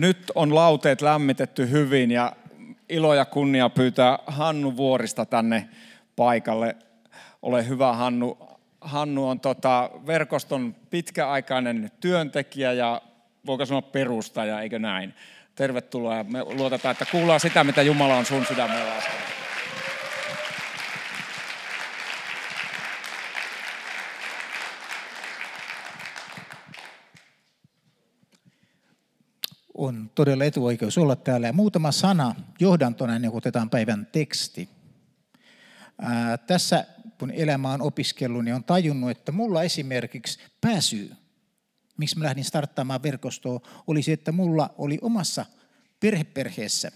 Nyt on lauteet lämmitetty hyvin ja ilo ja kunnia pyytää Hannu Vuorista tänne paikalle. Ole hyvä Hannu. Hannu on tota verkoston pitkäaikainen työntekijä ja voiko sanoa perustaja, eikö näin? Tervetuloa ja me luotetaan, että kuullaan sitä, mitä Jumala on sun sydämellä on todella etuoikeus olla täällä. Ja muutama sana johdantona ennen kuin otetaan päivän teksti. Ää, tässä kun elämä on opiskellut, niin on tajunnut, että mulla esimerkiksi pääsyy, miksi mä lähdin starttaamaan verkostoa, oli se, että mulla oli omassa perheperheessä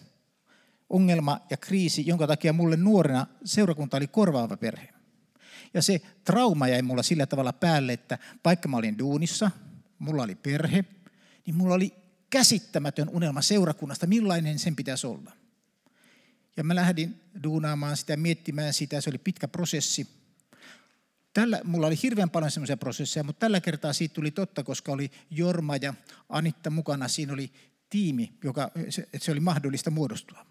ongelma ja kriisi, jonka takia mulle nuorena seurakunta oli korvaava perhe. Ja se trauma jäi mulla sillä tavalla päälle, että vaikka mä olin duunissa, mulla oli perhe, niin mulla oli käsittämätön unelma seurakunnasta, millainen sen pitäisi olla. Ja mä lähdin duunaamaan sitä, miettimään sitä, se oli pitkä prosessi. Tällä, mulla oli hirveän paljon semmoisia prosesseja, mutta tällä kertaa siitä tuli totta, koska oli Jorma ja Anitta mukana. Siinä oli tiimi, joka, että se oli mahdollista muodostua.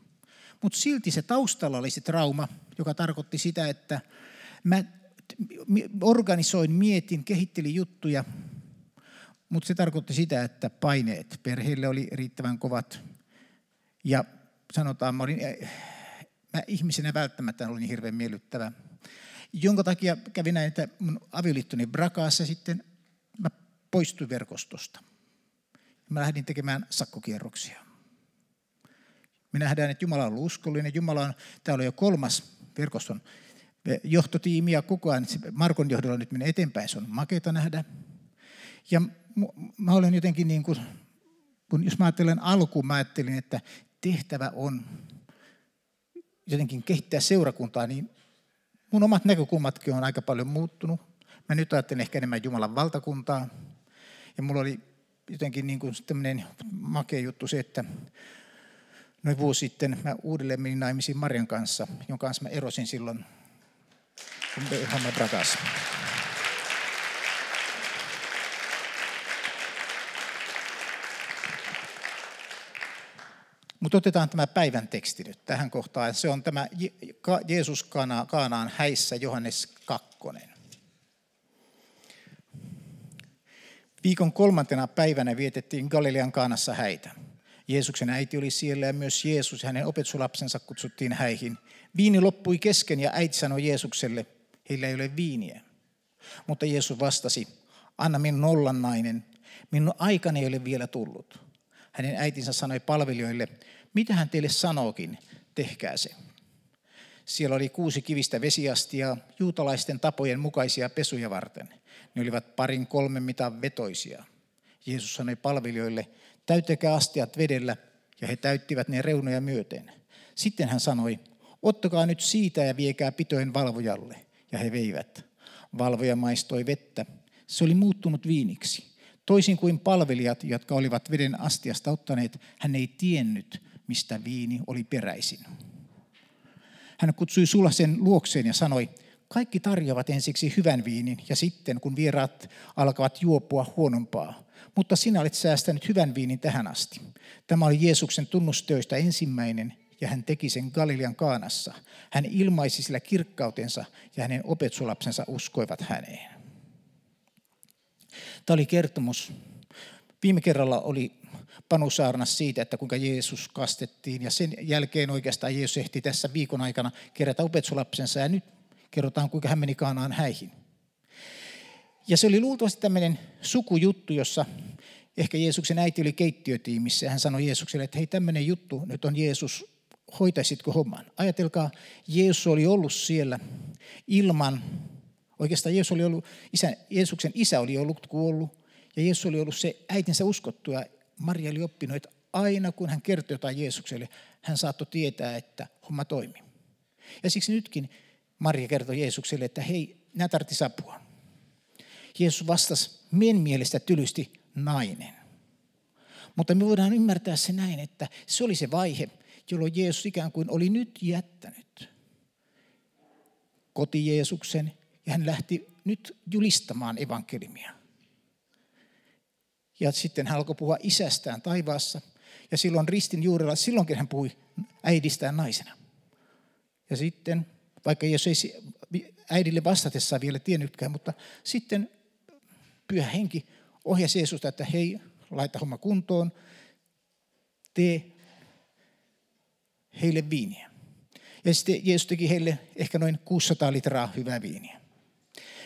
Mutta silti se taustalla oli se trauma, joka tarkoitti sitä, että mä organisoin, mietin, kehittelin juttuja, mutta se tarkoitti sitä, että paineet perheelle oli riittävän kovat. Ja sanotaan, mä olin mä ihmisenä välttämättä olin hirveän miellyttävä. Jonka takia kävi näin, että mun avioliittoni brakaassa sitten mä poistuin verkostosta. Mä lähdin tekemään sakkokierroksia. Me nähdään, että Jumala on uskollinen. Jumala on, tämä oli jo kolmas verkoston johtotiimi ja koko ajan Markon johdolla nyt menee eteenpäin. Se on makeita nähdä. Ja mä olen jotenkin niin kuin, kun jos mä ajattelen alkuun, mä ajattelin, että tehtävä on jotenkin kehittää seurakuntaa, niin mun omat näkökulmatkin on aika paljon muuttunut. Mä nyt ajattelen ehkä enemmän Jumalan valtakuntaa. Ja mulla oli jotenkin niin kuin tämmöinen makea juttu se, että noin vuosi sitten mä uudelleen menin naimisiin Marjan kanssa, jonka kanssa mä erosin silloin, kun me Mutta otetaan tämä päivän teksti nyt tähän kohtaan. Se on tämä Jeesus Kaanaan häissä Johannes 2. Viikon kolmantena päivänä vietettiin Galilean Kaanassa häitä. Jeesuksen äiti oli siellä ja myös Jeesus ja hänen opetuslapsensa kutsuttiin häihin. Viini loppui kesken ja äiti sanoi Jeesukselle, heillä ei ole viiniä. Mutta Jeesus vastasi, anna minun nollan nainen, minun aikani ei ole vielä tullut. Hänen äitinsä sanoi palvelijoille, mitä hän teille sanookin, tehkää se. Siellä oli kuusi kivistä vesiastia juutalaisten tapojen mukaisia pesuja varten. Ne olivat parin kolmen mitan vetoisia. Jeesus sanoi palvelijoille, täyttäkää astiat vedellä, ja he täyttivät ne reunoja myöten. Sitten hän sanoi, ottakaa nyt siitä ja viekää pitojen valvojalle. Ja he veivät. Valvoja maistoi vettä. Se oli muuttunut viiniksi. Toisin kuin palvelijat, jotka olivat veden astiasta ottaneet, hän ei tiennyt, mistä viini oli peräisin. Hän kutsui Sulasen luokseen ja sanoi, kaikki tarjoavat ensiksi hyvän viinin ja sitten, kun vieraat alkavat juopua huonompaa. Mutta sinä olet säästänyt hyvän viinin tähän asti. Tämä oli Jeesuksen tunnustöistä ensimmäinen ja hän teki sen Galilean kaanassa. Hän ilmaisi sillä kirkkautensa ja hänen opetsulapsensa uskoivat häneen. Tämä oli kertomus. Viime kerralla oli Panu saarnas siitä, että kuinka Jeesus kastettiin. Ja sen jälkeen oikeastaan Jeesus ehti tässä viikon aikana kerätä opetuslapsensa. Ja nyt kerrotaan, kuinka hän meni Kaanaan häihin. Ja se oli luultavasti tämmöinen sukujuttu, jossa ehkä Jeesuksen äiti oli keittiötiimissä. Ja hän sanoi Jeesukselle, että hei tämmöinen juttu, nyt on Jeesus, hoitaisitko homman? Ajatelkaa, Jeesus oli ollut siellä ilman, oikeastaan Jeesus oli ollut, isä, Jeesuksen isä oli ollut kuollut, ja Jeesus oli ollut se äitinsä uskottu, ja Maria oli oppinut, että aina kun hän kertoi jotain Jeesukselle, hän saattoi tietää, että homma toimi. Ja siksi nytkin Maria kertoi Jeesukselle, että hei, nämä tarvitsisi apua. Jeesus vastasi mien mielestä tylysti nainen. Mutta me voidaan ymmärtää se näin, että se oli se vaihe, jolloin Jeesus ikään kuin oli nyt jättänyt koti Jeesuksen ja hän lähti nyt julistamaan evankeliumia. Ja sitten hän alkoi puhua isästään taivaassa. Ja silloin ristin juurella, silloinkin hän puhui äidistään naisena. Ja sitten, vaikka jos ei äidille vastatessaan vielä tiennytkään, mutta sitten pyhä henki ohjasi Jeesusta, että hei, laita homma kuntoon, tee heille viiniä. Ja sitten Jeesus teki heille ehkä noin 600 litraa hyvää viiniä.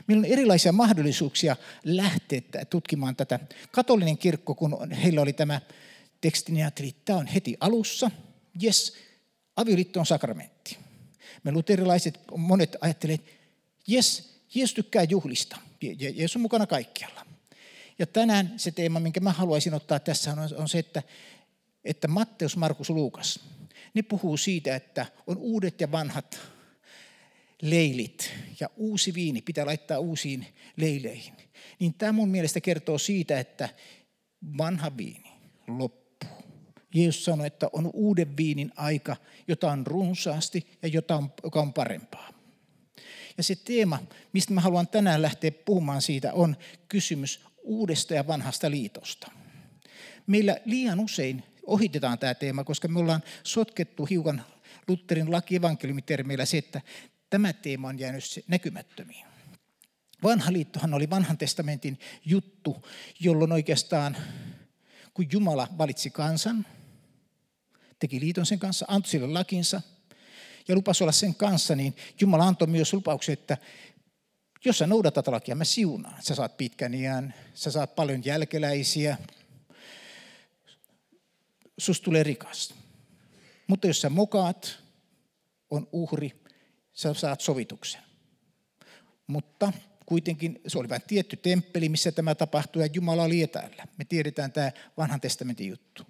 Meillä on erilaisia mahdollisuuksia lähteä tutkimaan tätä. Katolinen kirkko, kun heillä oli tämä teksti, niin ajattelin, että tämä on heti alussa. Jes, avioliitto on sakramentti. Me luterilaiset, monet ajattelevat, jes, Jeesus tykkää juhlista. Jeesus on mukana kaikkialla. Ja tänään se teema, minkä mä haluaisin ottaa tässä on, on se, että, että Matteus, Markus, Luukas, ne puhuu siitä, että on uudet ja vanhat leilit ja uusi viini pitää laittaa uusiin leileihin. Niin tämä mun mielestä kertoo siitä, että vanha viini loppuu. Jeesus sanoi, että on uuden viinin aika, jota on runsaasti ja jota on, joka on parempaa. Ja se teema, mistä mä haluan tänään lähteä puhumaan siitä, on kysymys uudesta ja vanhasta liitosta. Meillä liian usein ohitetaan tämä teema, koska me ollaan sotkettu hiukan Lutherin laki-evankeliumitermeillä se, että tämä teema on jäänyt näkymättömiin. Vanha liittohan oli vanhan testamentin juttu, jolloin oikeastaan kun Jumala valitsi kansan, teki liiton sen kanssa, antoi sille lakinsa ja lupasi olla sen kanssa, niin Jumala antoi myös lupauksen, että jos sä noudatat lakia, mä siunaan. Sä saat pitkän iän, sä saat paljon jälkeläisiä, susta tulee rikas. Mutta jos sä mokaat, on uhri, sä saat sovituksen. Mutta kuitenkin se oli vain tietty temppeli, missä tämä tapahtui, ja Jumala oli etäällä. Me tiedetään tämä vanhan testamentin juttu.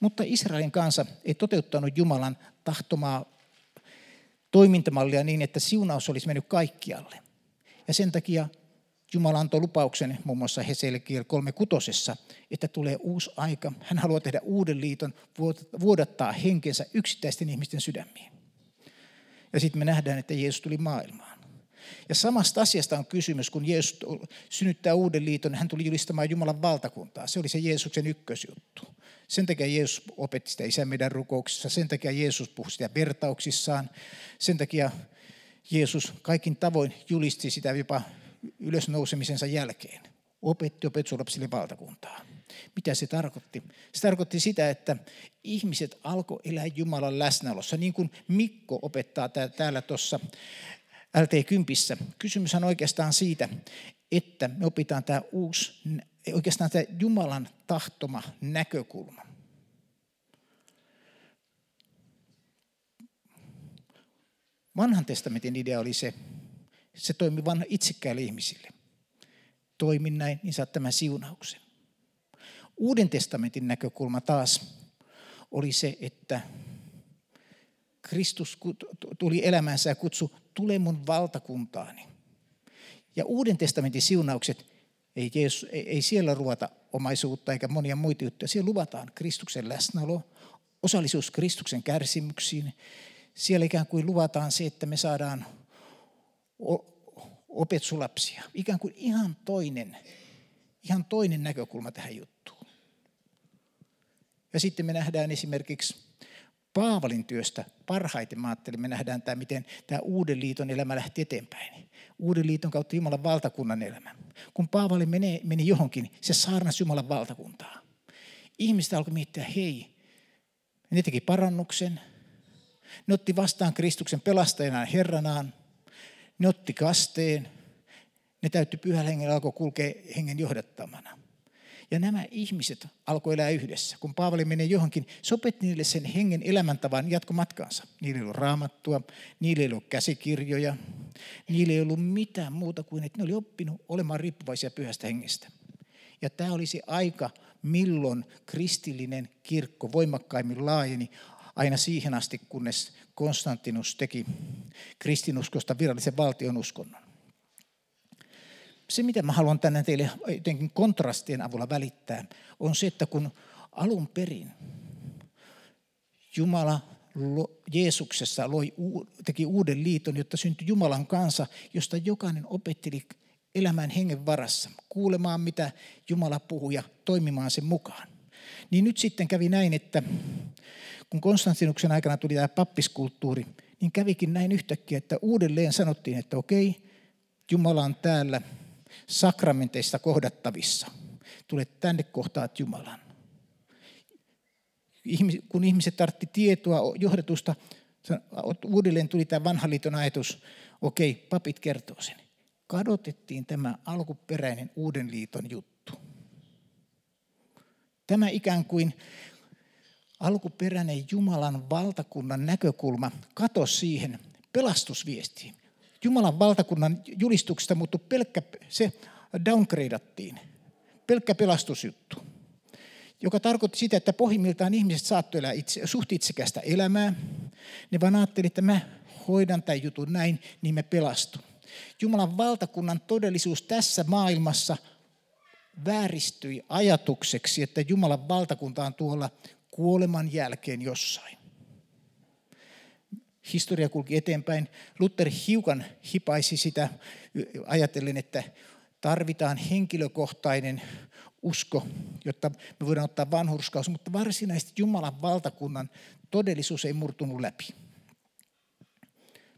Mutta Israelin kansa ei toteuttanut Jumalan tahtomaa toimintamallia niin, että siunaus olisi mennyt kaikkialle. Ja sen takia Jumala antoi lupauksen muun muassa Heselkiel 3.6, että tulee uusi aika. Hän haluaa tehdä uuden liiton, vuodattaa henkensä yksittäisten ihmisten sydämiin. Ja sitten me nähdään, että Jeesus tuli maailmaan. Ja samasta asiasta on kysymys, kun Jeesus synnyttää uuden liiton, hän tuli julistamaan Jumalan valtakuntaa. Se oli se Jeesuksen ykkösjuttu. Sen takia Jeesus opetti sitä isän meidän rukouksissa, sen takia Jeesus puhui sitä vertauksissaan, sen takia Jeesus kaikin tavoin julisti sitä jopa ylösnousemisensa jälkeen. Opetti opetuslapsille valtakuntaa. Mitä se tarkoitti? Se tarkoitti sitä, että ihmiset alkoi elää Jumalan läsnäolossa, niin kuin Mikko opettaa täällä tuossa LT10. Kysymys on oikeastaan siitä, että me opitaan tämä uusi, oikeastaan tämä Jumalan tahtoma näkökulma. Vanhan testamentin idea oli se, se toimi vain itsekkäille ihmisille. Toimin näin, niin saat tämän siunauksen. Uuden testamentin näkökulma taas oli se, että Kristus tuli elämänsä ja kutsui, tule mun valtakuntaani. Ja Uuden testamentin siunaukset, ei, Jeesus, ei, ei siellä ruvata omaisuutta eikä monia muita juttuja. Siellä luvataan Kristuksen läsnäolo, osallisuus Kristuksen kärsimyksiin. Siellä ikään kuin luvataan se, että me saadaan opetuslapsia. Ikään kuin ihan toinen, ihan toinen näkökulma tähän juttuun. Ja sitten me nähdään esimerkiksi Paavalin työstä parhaiten, mä ajattelin, me nähdään tämä, miten tämä uuden liiton elämä lähti eteenpäin. Uuden liiton kautta Jumalan valtakunnan elämä. Kun Paavali meni, meni johonkin, se saarnasi Jumalan valtakuntaa. Ihmiset alkoi miettiä, hei, ne teki parannuksen, ne otti vastaan Kristuksen pelastajana Herranaan, ne otti kasteen, ne täytti pyhän hengen alkoi kulkea hengen johdattamana. Ja nämä ihmiset alkoi elää yhdessä. Kun Paavali meni johonkin, se opetti niille sen hengen elämäntavan jatkomatkaansa. Niillä ei ollut raamattua, niillä ei ollut käsikirjoja, niillä ei ollut mitään muuta kuin, että ne oli oppinut olemaan riippuvaisia pyhästä hengestä. Ja tämä oli se aika, milloin kristillinen kirkko voimakkaimmin laajeni aina siihen asti, kunnes Konstantinus teki kristinuskosta virallisen valtion uskonnon. Se, mitä mä haluan tänään teille jotenkin kontrastien avulla välittää, on se, että kun alun perin Jumala Jeesuksessa loi, teki uuden liiton, jotta syntyi Jumalan kansa, josta jokainen opetteli elämään hengen varassa, kuulemaan mitä Jumala puhuu ja toimimaan sen mukaan. Niin nyt sitten kävi näin, että kun Konstantinuksen aikana tuli tämä pappiskulttuuri, niin kävikin näin yhtäkkiä, että uudelleen sanottiin, että okei, Jumala on täällä sakramenteista kohdattavissa. Tule tänne kohtaat Jumalan. Kun ihmiset tartti tietoa johdatusta, uudelleen tuli tämä vanhan liiton ajatus, okei, papit kertoo sen. Kadotettiin tämä alkuperäinen uuden liiton juttu. Tämä ikään kuin alkuperäinen Jumalan valtakunnan näkökulma katosi siihen pelastusviestiin. Jumalan valtakunnan julistuksesta muuttui pelkkä, se downgradeattiin, pelkkä pelastusjuttu, joka tarkoitti sitä, että pohjimmiltaan ihmiset saattoivat elää itse, suht itsekästä elämää. Ne vaan ajattelivat, että mä hoidan tämän jutun näin, niin me pelastun. Jumalan valtakunnan todellisuus tässä maailmassa vääristyi ajatukseksi, että Jumalan valtakunta on tuolla kuoleman jälkeen jossain. Historia kulki eteenpäin. Luther hiukan hipaisi sitä ajatellen, että tarvitaan henkilökohtainen usko, jotta me voidaan ottaa vanhurskaus, mutta varsinaisesti Jumalan valtakunnan todellisuus ei murtunut läpi.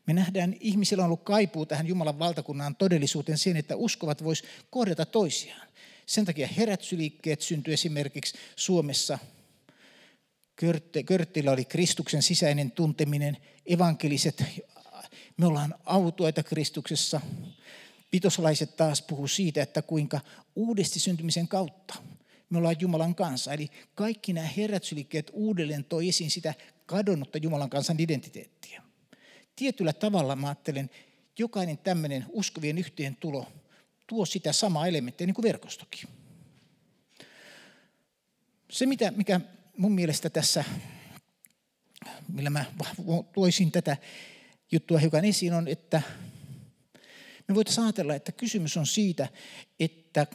Me nähdään, ihmisillä on ollut kaipuu tähän Jumalan valtakunnan todellisuuteen sen, että uskovat vois kohdata toisiaan. Sen takia herätysliikkeet syntyi esimerkiksi Suomessa Körttillä oli Kristuksen sisäinen tunteminen, evankeliset, me ollaan autuaita Kristuksessa. Pitoslaiset taas puhuu siitä, että kuinka uudesti syntymisen kautta me ollaan Jumalan kanssa. Eli kaikki nämä herätysliikkeet uudelleen toi esiin sitä kadonnutta Jumalan kansan identiteettiä. Tietyllä tavalla mä ajattelen, jokainen tämmöinen uskovien yhteen tulo tuo sitä samaa elementtiä niin kuin verkostokin. Se, mitä, mikä mun mielestä tässä, millä mä toisin tätä juttua hiukan esiin, on, että me voitaisiin ajatella, että kysymys on siitä, että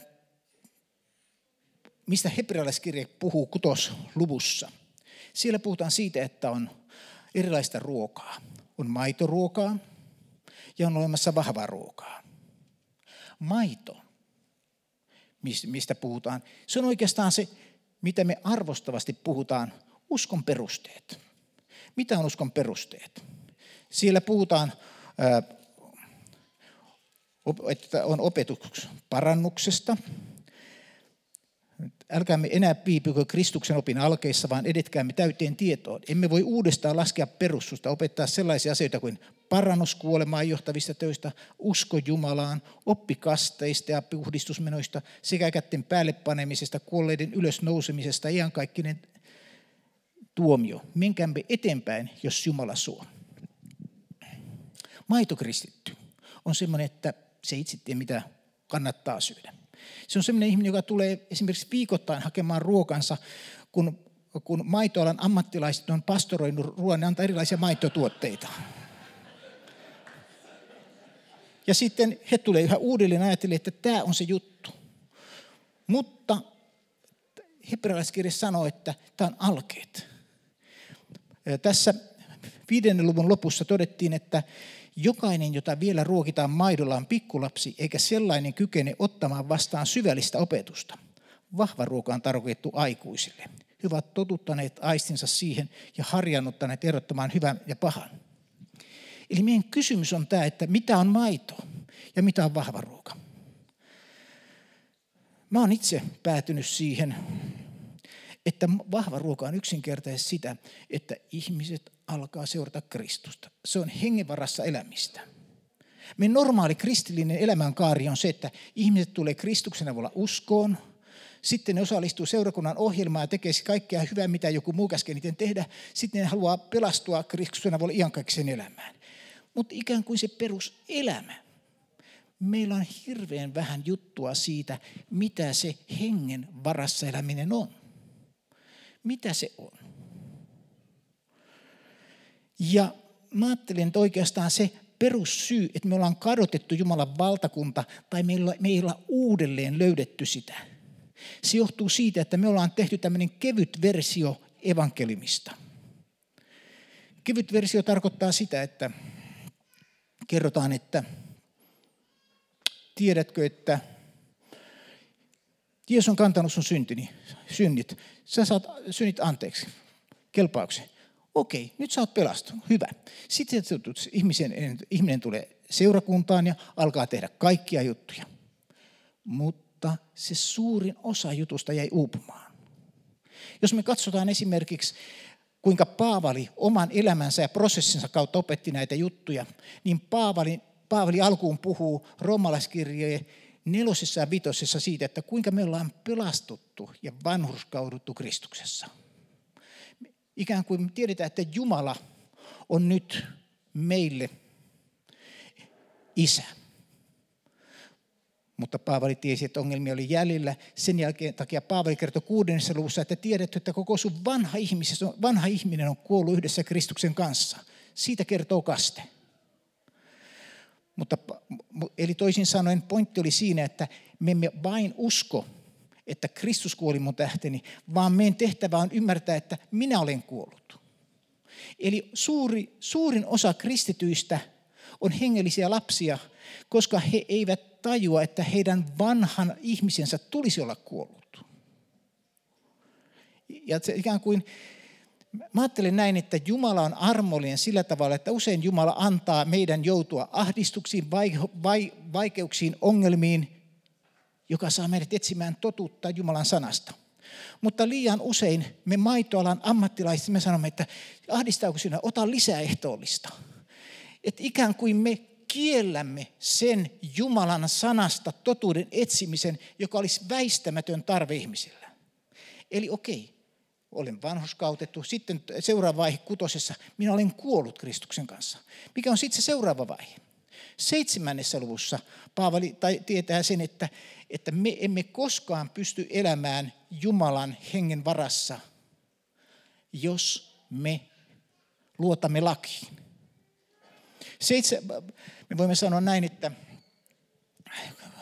mistä hebrealaiskirja puhuu kutosluvussa. Siellä puhutaan siitä, että on erilaista ruokaa. On maitoruokaa ja on olemassa vahvaa ruokaa. Maito, mistä puhutaan, se on oikeastaan se mitä me arvostavasti puhutaan, uskon perusteet. Mitä on uskon perusteet? Siellä puhutaan, että on opetus parannuksesta. Älkäämme enää piipykö Kristuksen opin alkeissa, vaan edetkäämme täyteen tietoon. Emme voi uudestaan laskea perussusta, opettaa sellaisia asioita kuin parannus kuolemaan johtavista töistä, usko Jumalaan, oppikasteista ja puhdistusmenoista sekä kätten päälle panemisesta, kuolleiden ylösnousemisesta, iankaikkinen tuomio. Menkäämme eteenpäin, jos Jumala suo. Maitokristitty on sellainen, että se itse tiedä, mitä kannattaa syödä. Se on sellainen ihminen, joka tulee esimerkiksi viikoittain hakemaan ruokansa, kun, kun maitoalan ammattilaiset on pastoroinut ruoan, ne antaa erilaisia maitotuotteita. Ja sitten he tulee yhä uudelleen ajatellen, että tämä on se juttu. Mutta hebrealaiskirja sanoo, että tämä on alkeet. Tässä viidennen luvun lopussa todettiin, että jokainen, jota vielä ruokitaan maidolla, on pikkulapsi, eikä sellainen kykene ottamaan vastaan syvällistä opetusta. Vahva ruoka on tarkoitettu aikuisille. He ovat totuttaneet aistinsa siihen ja harjannuttaneet erottamaan hyvän ja pahan. Eli meidän kysymys on tämä, että mitä on maito ja mitä on vahva ruoka. Mä oon itse päätynyt siihen, että vahva ruoka on yksinkertaisesti sitä, että ihmiset alkaa seurata Kristusta. Se on hengenvarassa elämistä. Meidän normaali kristillinen elämänkaari on se, että ihmiset tulee Kristuksen avulla uskoon, sitten ne osallistuu seurakunnan ohjelmaan ja tekee kaikkea hyvää, mitä joku muu käskee niiden tehdä. Sitten ne haluaa pelastua Kristuksen avulla iankaikkisen elämään. Mutta ikään kuin se peruselämä. Meillä on hirveän vähän juttua siitä, mitä se hengen varassa eläminen on. Mitä se on? Ja mä ajattelen, että oikeastaan se perussyy, että me ollaan kadotettu Jumalan valtakunta tai meillä, meillä uudelleen löydetty sitä. Se johtuu siitä, että me ollaan tehty tämmöinen kevyt versio evankelimista. Kevyt versio tarkoittaa sitä, että kerrotaan, että tiedätkö, että Jeesus on kantanut sun syntini, synnit. Sä saat synnit anteeksi, kelpauksen. Okei, nyt sä oot pelastunut. Hyvä. Sitten ihmisen, ihminen tulee seurakuntaan ja alkaa tehdä kaikkia juttuja. Mutta se suurin osa jutusta jäi uupumaan. Jos me katsotaan esimerkiksi, kuinka Paavali oman elämänsä ja prosessinsa kautta opetti näitä juttuja, niin Paavali, Paavali alkuun puhuu romalaiskirjojen nelosessa ja vitosessa siitä, että kuinka me ollaan pelastuttu ja vanhurskauduttu Kristuksessa. Ikään kuin me tiedetään, että Jumala on nyt meille isä. Mutta Paavali tiesi, että ongelmia oli jäljellä. Sen jälkeen takia Paavali kertoi kuudennessa luvussa, että tiedät, että koko sun vanha, ihminen, vanha ihminen on kuollut yhdessä Kristuksen kanssa. Siitä kertoo kaste. Mutta, eli toisin sanoen pointti oli siinä, että me emme vain usko, että Kristus kuoli mun tähteni, vaan meidän tehtävä on ymmärtää, että minä olen kuollut. Eli suuri, suurin osa kristityistä on hengellisiä lapsia, koska he eivät tajua, että heidän vanhan ihmisensä tulisi olla kuollut. Ja se ikään kuin Mä ajattelen näin, että Jumala on armollinen sillä tavalla, että usein Jumala antaa meidän joutua ahdistuksiin, vaikeuksiin, ongelmiin, joka saa meidät etsimään totuutta Jumalan sanasta. Mutta liian usein me maitoalan ammattilaiset, me sanomme, että ahdistaako sinä, ota lisää ehtoollista. Että ikään kuin me kiellämme sen Jumalan sanasta totuuden etsimisen, joka olisi väistämätön tarve ihmisillä. Eli okei, olen vanhuskautettu. Sitten seuraava vaihe kutosessa, minä olen kuollut Kristuksen kanssa. Mikä on sitten se seuraava vaihe? Seitsemännessä luvussa Paavali tietää sen, että, että me emme koskaan pysty elämään Jumalan hengen varassa, jos me luotamme lakiin. Seitse, me voimme sanoa näin, että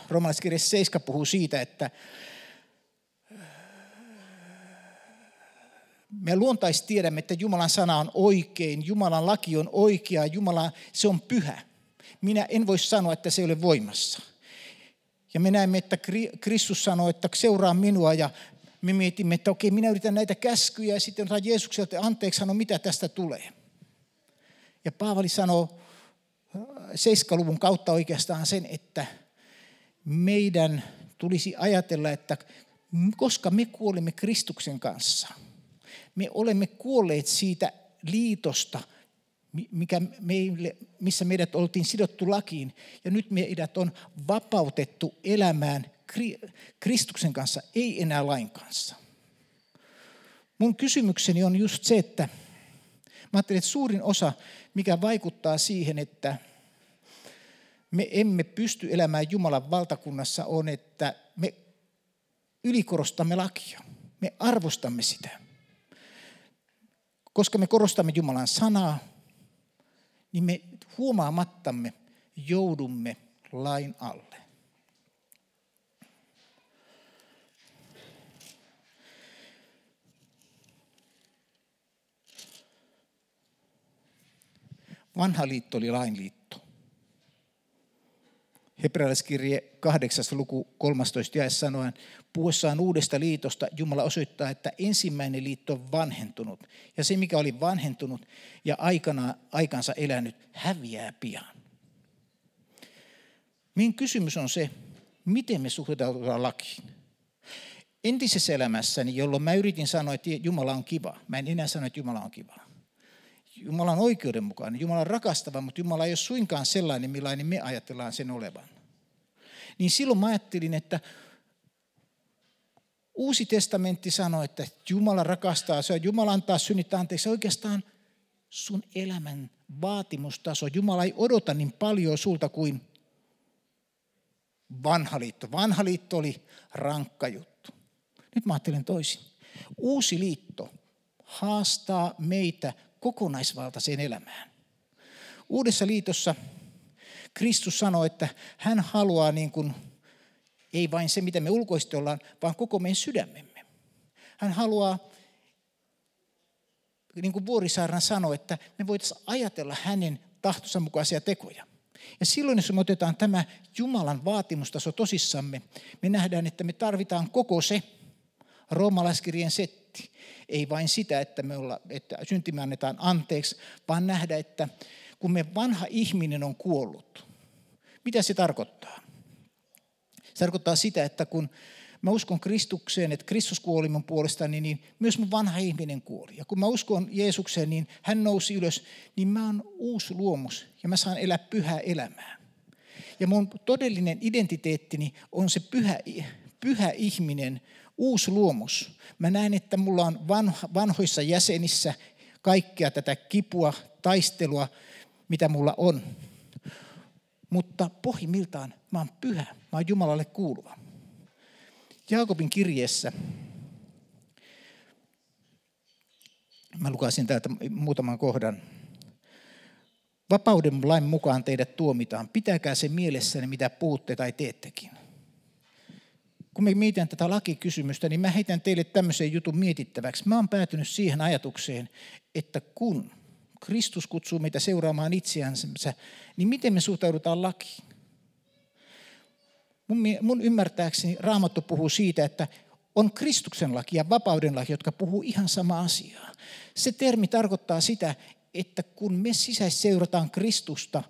romalaiskirjassa 7 puhuu siitä, että me luontaisesti tiedämme, että Jumalan sana on oikein, Jumalan laki on oikea, Jumala, se on pyhä. Minä en voi sanoa, että se ei ole voimassa. Ja me näemme, että Kristus sanoi, että seuraa minua ja me mietimme, että okei, minä yritän näitä käskyjä ja sitten otan Jeesukselta anteeksi sanoa, mitä tästä tulee. Ja Paavali sanoo seiskaluvun kautta oikeastaan sen, että meidän tulisi ajatella, että koska me kuolimme Kristuksen kanssa – me olemme kuolleet siitä liitosta, mikä meille, missä meidät oltiin sidottu lakiin. Ja nyt meidät on vapautettu elämään Kristuksen kanssa, ei enää lain kanssa. Mun kysymykseni on just se, että mä ajattelen, että suurin osa, mikä vaikuttaa siihen, että me emme pysty elämään Jumalan valtakunnassa, on, että me ylikorostamme lakia. Me arvostamme sitä. Koska me korostamme Jumalan sanaa, niin me huomaamattamme joudumme lain alle. Vanha liitto oli lainliitto. Hebrealaiskirje 8. luku 13 jae sanoen, puhuessaan uudesta liitosta Jumala osoittaa, että ensimmäinen liitto on vanhentunut. Ja se, mikä oli vanhentunut ja aikana, aikansa elänyt, häviää pian. Min kysymys on se, miten me suhtaudutaan lakiin. Entisessä elämässäni, jolloin mä yritin sanoa, että Jumala on kiva, mä en enää sano, että Jumala on kiva. Jumala on oikeudenmukainen, Jumala on rakastava, mutta Jumala ei ole suinkaan sellainen, millainen me ajatellaan sen olevan. Niin silloin mä ajattelin, että Uusi testamentti sanoo, että Jumala rakastaa, on Jumala antaa synnittää anteeksi. Oikeastaan sun elämän vaatimustaso. Jumala ei odota niin paljon sulta kuin vanha liitto. Vanha liitto oli rankka juttu. Nyt mä ajattelen toisin. Uusi liitto haastaa meitä kokonaisvaltaiseen elämään. Uudessa liitossa Kristus sanoi, että hän haluaa niin kuin, ei vain se, mitä me ulkoisesti ollaan, vaan koko meidän sydämemme. Hän haluaa, niin kuin Vuorisaarna sanoi, että me voitaisiin ajatella hänen tahtonsa mukaisia tekoja. Ja silloin, jos me otetaan tämä Jumalan vaatimustaso tosissamme, me nähdään, että me tarvitaan koko se roomalaiskirjeen setti. Ei vain sitä, että, me olla, että syntimme annetaan anteeksi, vaan nähdä, että kun me vanha ihminen on kuollut, mitä se tarkoittaa? Se tarkoittaa sitä, että kun mä uskon Kristukseen, että Kristus kuoli mun puolestani, niin myös mun vanha ihminen kuoli. Ja kun mä uskon Jeesukseen, niin hän nousi ylös, niin mä oon uusi luomus ja mä saan elää pyhää elämää. Ja mun todellinen identiteettini on se pyhä, pyhä ihminen, uusi luomus. Mä näen, että mulla on vanho, vanhoissa jäsenissä kaikkea tätä kipua, taistelua, mitä mulla on. Mutta pohjimmiltaan mä oon pyhä, mä oon Jumalalle kuuluva. Jaakobin kirjeessä, mä lukasin täältä muutaman kohdan. Vapauden lain mukaan teidät tuomitaan. Pitäkää se mielessäni, mitä puhutte tai teettekin. Kun me mietin tätä lakikysymystä, niin mä heitän teille tämmöisen jutun mietittäväksi. Mä oon päätynyt siihen ajatukseen, että kun Kristus kutsuu meitä seuraamaan itseänsä, niin miten me suhtaudutaan lakiin? Mun, mun ymmärtääkseni Raamattu puhuu siitä, että on Kristuksen laki ja vapauden laki, jotka puhuu ihan sama asiaa. Se termi tarkoittaa sitä, että kun me sisäisesti seurataan Kristusta,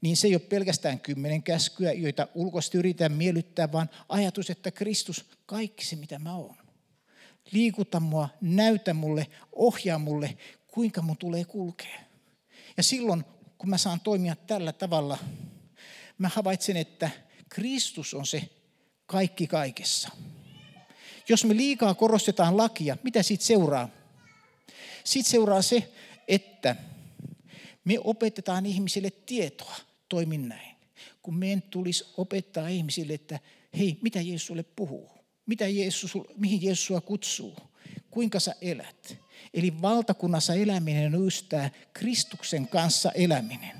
niin se ei ole pelkästään kymmenen käskyä, joita ulkoisesti yritetään miellyttää, vaan ajatus, että Kristus, kaikki se mitä mä oon. Liikuta mua, näytä mulle, ohjaa mulle, kuinka mun tulee kulkea. Ja silloin, kun mä saan toimia tällä tavalla, mä havaitsen, että Kristus on se kaikki kaikessa. Jos me liikaa korostetaan lakia, mitä siitä seuraa? Siitä seuraa se, että me opetetaan ihmisille tietoa, toimin näin. Kun meidän tulisi opettaa ihmisille, että hei, mitä Jeesus sulle puhuu? Mitä Jeesus, mihin Jeesus sua kutsuu? Kuinka sä elät? Eli valtakunnassa eläminen on Kristuksen kanssa eläminen.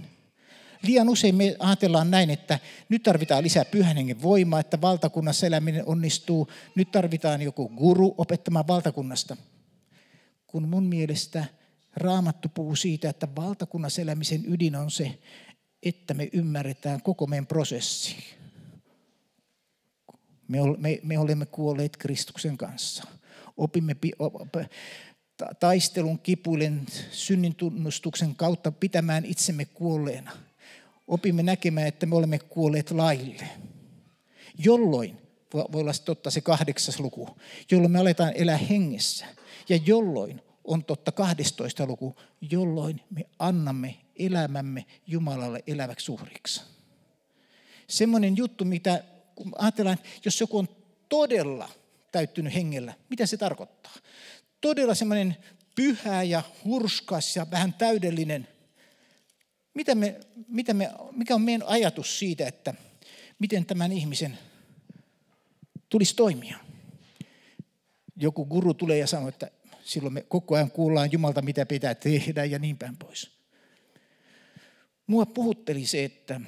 Liian usein me ajatellaan näin, että nyt tarvitaan lisää pyhän hengen voimaa, että valtakunnassa eläminen onnistuu. Nyt tarvitaan joku guru opettamaan valtakunnasta. Kun mun mielestä Raamattu puhuu siitä, että valtakunnassa elämisen ydin on se, että me ymmärretään koko meidän prosessi. Me, olemme kuolleet Kristuksen kanssa. Opimme taistelun kipuilen synnin tunnustuksen kautta pitämään itsemme kuolleena – opimme näkemään, että me olemme kuolleet laille. Jolloin, voi olla totta se kahdeksas luku, jolloin me aletaan elää hengessä. Ja jolloin on totta 12 luku, jolloin me annamme elämämme Jumalalle eläväksi uhriksi. Semmoinen juttu, mitä kun ajatellaan, jos joku on todella täyttynyt hengellä, mitä se tarkoittaa? Todella semmoinen pyhä ja hurskas ja vähän täydellinen – mitä me, mitä me, mikä on meidän ajatus siitä, että miten tämän ihmisen tulisi toimia? Joku guru tulee ja sanoo, että silloin me koko ajan kuullaan Jumalta, mitä pitää tehdä ja niin päin pois. Mua puhutteli se, että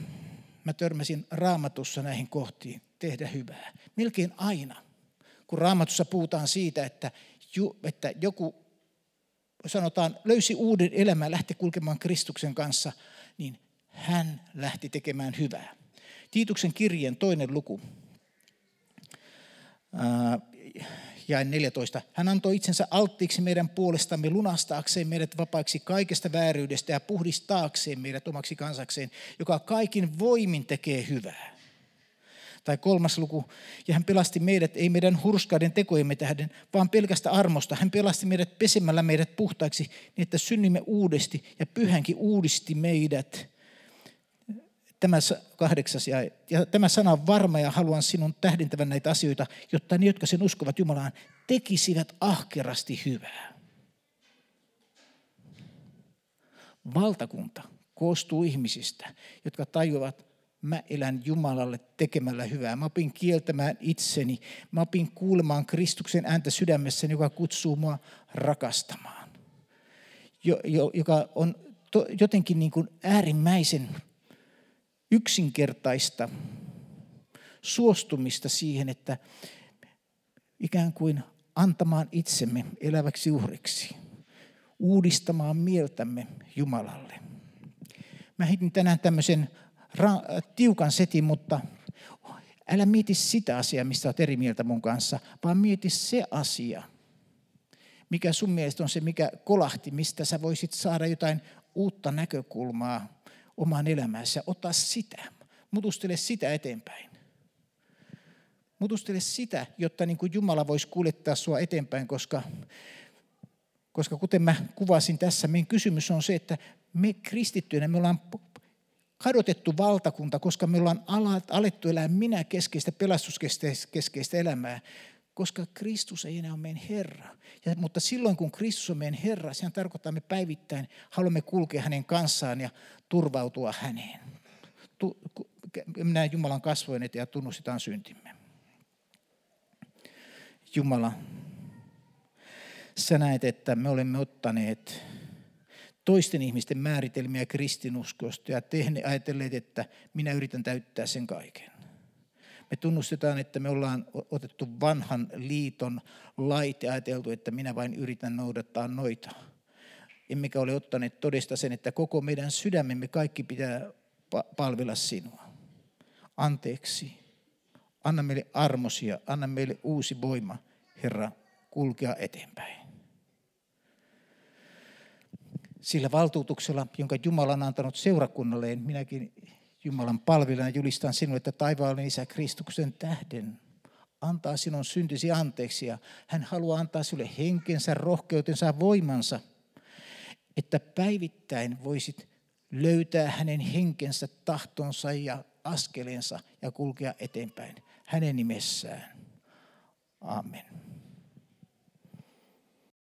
mä törmäsin raamatussa näihin kohtiin tehdä hyvää. Melkein aina, kun raamatussa puhutaan siitä, että, että joku sanotaan, löysi uuden elämän, lähti kulkemaan Kristuksen kanssa, niin hän lähti tekemään hyvää. Tiituksen kirjeen toinen luku, ja 14. Hän antoi itsensä alttiiksi meidän puolestamme lunastaakseen meidät vapaiksi kaikesta vääryydestä ja puhdistaakseen meidät omaksi kansakseen, joka kaikin voimin tekee hyvää. Tai kolmas luku, ja hän pelasti meidät ei meidän hurskaiden tekojemme tähden, vaan pelkästä armosta. Hän pelasti meidät pesemällä meidät puhtaiksi, niin että synnimme uudesti, ja pyhänkin uudisti meidät. Tämä kahdeksas, ja, ja tämä sana on varma, ja haluan sinun tähdentävän näitä asioita, jotta ne, jotka sen uskovat Jumalaan, tekisivät ahkerasti hyvää. Valtakunta koostuu ihmisistä, jotka tajuavat, mä elän Jumalalle tekemällä hyvää. Mä opin kieltämään itseni. Mä opin kuulemaan Kristuksen ääntä sydämessäni, joka kutsuu mua rakastamaan. Jo, jo, joka on to, jotenkin niin kuin äärimmäisen yksinkertaista suostumista siihen, että ikään kuin antamaan itsemme eläväksi uhriksi, uudistamaan mieltämme Jumalalle. Mä heitin tänään tämmöisen ra- tiukan setin, mutta älä mieti sitä asiaa, mistä olet eri mieltä mun kanssa, vaan mieti se asia, mikä sun mielestä on se, mikä kolahti, mistä sä voisit saada jotain uutta näkökulmaa omaan elämäänsä. Ota sitä, mutustele sitä eteenpäin. Mutustele sitä, jotta niin kuin Jumala voisi kuljettaa sua eteenpäin, koska, koska kuten mä kuvasin tässä, meidän kysymys on se, että me kristittyinä me ollaan kadotettu valtakunta, koska me ollaan alettu elää minä keskeistä, pelastuskeskeistä elämää, koska Kristus ei enää ole meidän Herra. Ja, mutta silloin kun Kristus on meidän Herra, sehän tarkoittaa, että me päivittäin haluamme kulkea hänen kanssaan ja turvautua häneen. Tu, minä Jumalan kasvoin eteen ja tunnustetaan syntimme. Jumala, sä näet, että me olemme ottaneet toisten ihmisten määritelmiä kristinuskosta ja tehneet, ajatelleet, että minä yritän täyttää sen kaiken. Me tunnustetaan, että me ollaan otettu vanhan liiton lait ja ajateltu, että minä vain yritän noudattaa noita. Emmekä ole ottaneet todesta sen, että koko meidän sydämemme kaikki pitää palvella sinua. Anteeksi. Anna meille armosia, anna meille uusi voima, Herra, kulkea eteenpäin sillä valtuutuksella, jonka Jumala on antanut seurakunnalleen, minäkin Jumalan palvelijana julistan sinulle, että taivaallinen Isä Kristuksen tähden antaa sinun syntisi anteeksi ja hän haluaa antaa sinulle henkensä, rohkeutensa ja voimansa, että päivittäin voisit löytää hänen henkensä, tahtonsa ja askelensa ja kulkea eteenpäin hänen nimessään. Amen.